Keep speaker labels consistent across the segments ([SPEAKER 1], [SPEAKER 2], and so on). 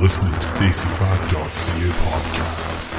[SPEAKER 1] listening to Desi5.ca podcast.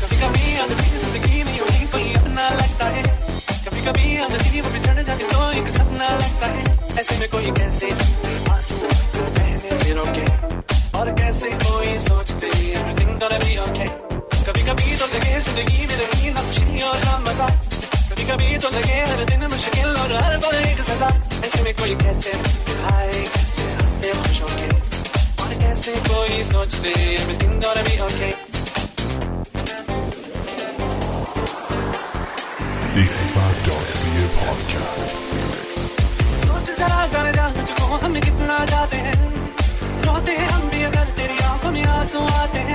[SPEAKER 2] कभी कभी
[SPEAKER 1] अंधेरी ज़िंदगी में कोई
[SPEAKER 2] लगता है
[SPEAKER 3] कभी कभी अंधेरी में सपना लगता है ऐसे में कोई कैसे आँसू बहने से रोके और कैसे कोई सोचते कभी कभी तो लगे ज़िंदगी में रही नक्शी मज़ा कभी कभी तो लगे हर दिन मुश्किल और हर पल सजा ऐसे में कोई कैसे आए कैसे हँसते खुश होके और कैसे कोई सोचते everything gonna be okay
[SPEAKER 1] DC5.ca podcast.
[SPEAKER 3] सोच जरा कर जा मुझको हम कितना जाते हैं रोते हैं हम भी अगर तेरी आंखों में आंसू आते हैं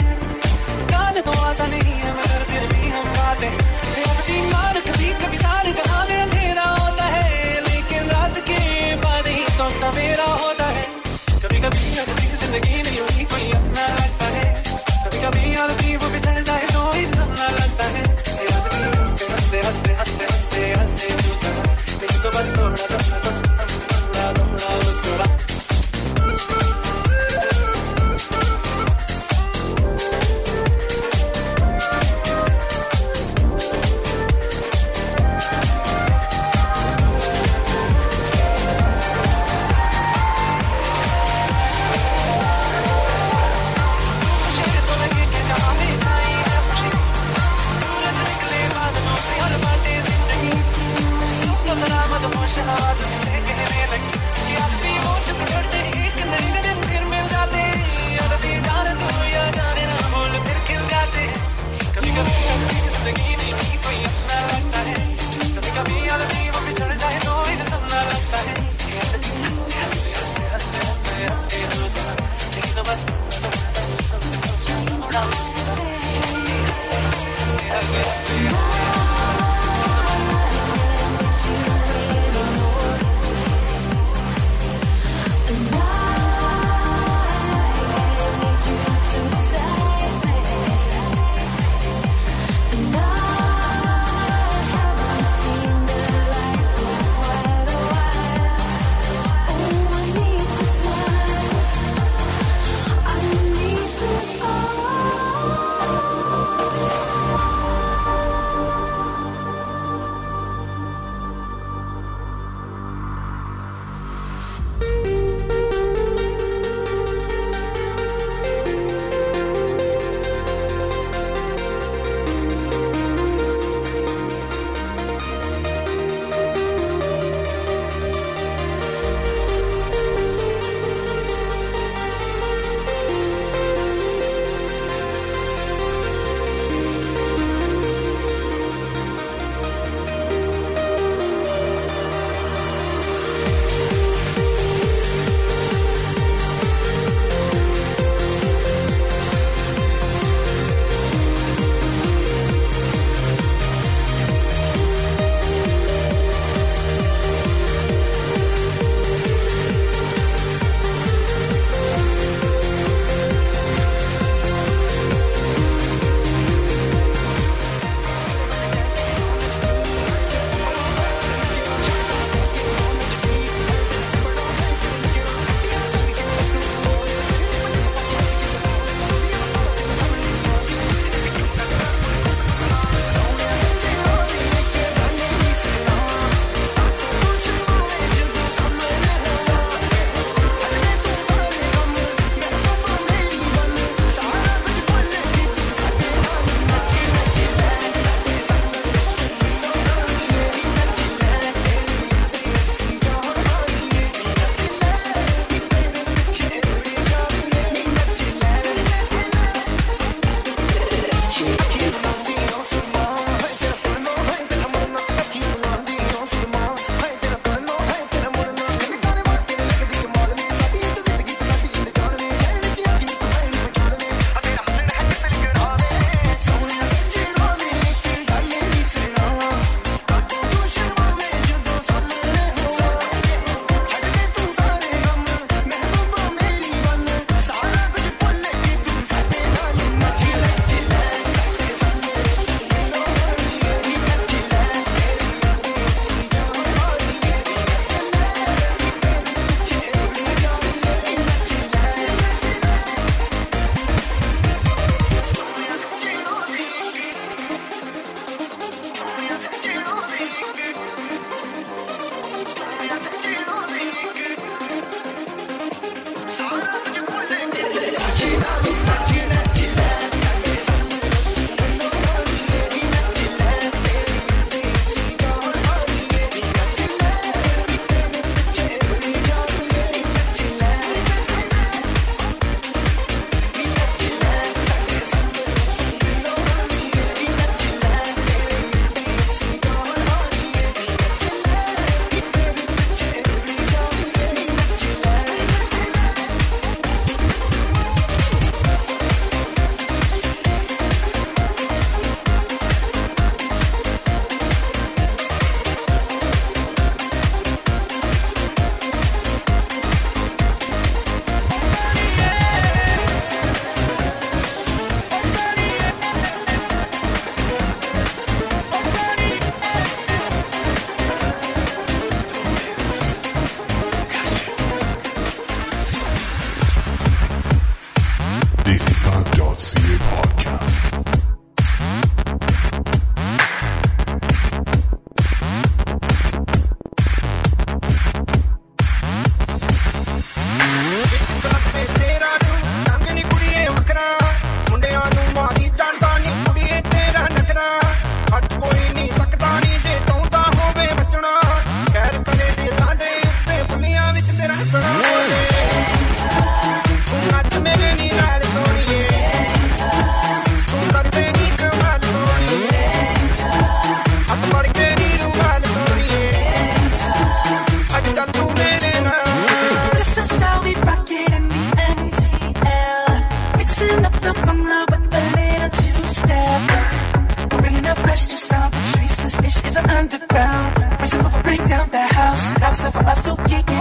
[SPEAKER 2] I
[SPEAKER 4] still get it.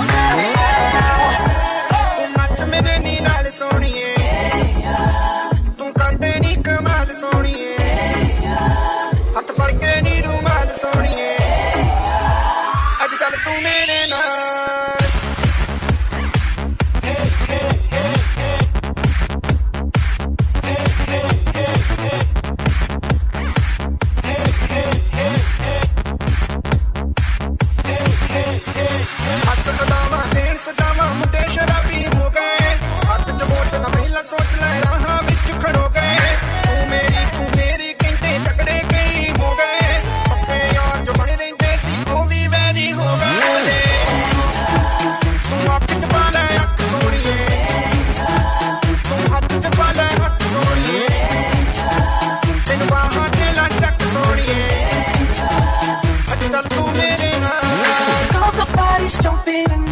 [SPEAKER 4] feeling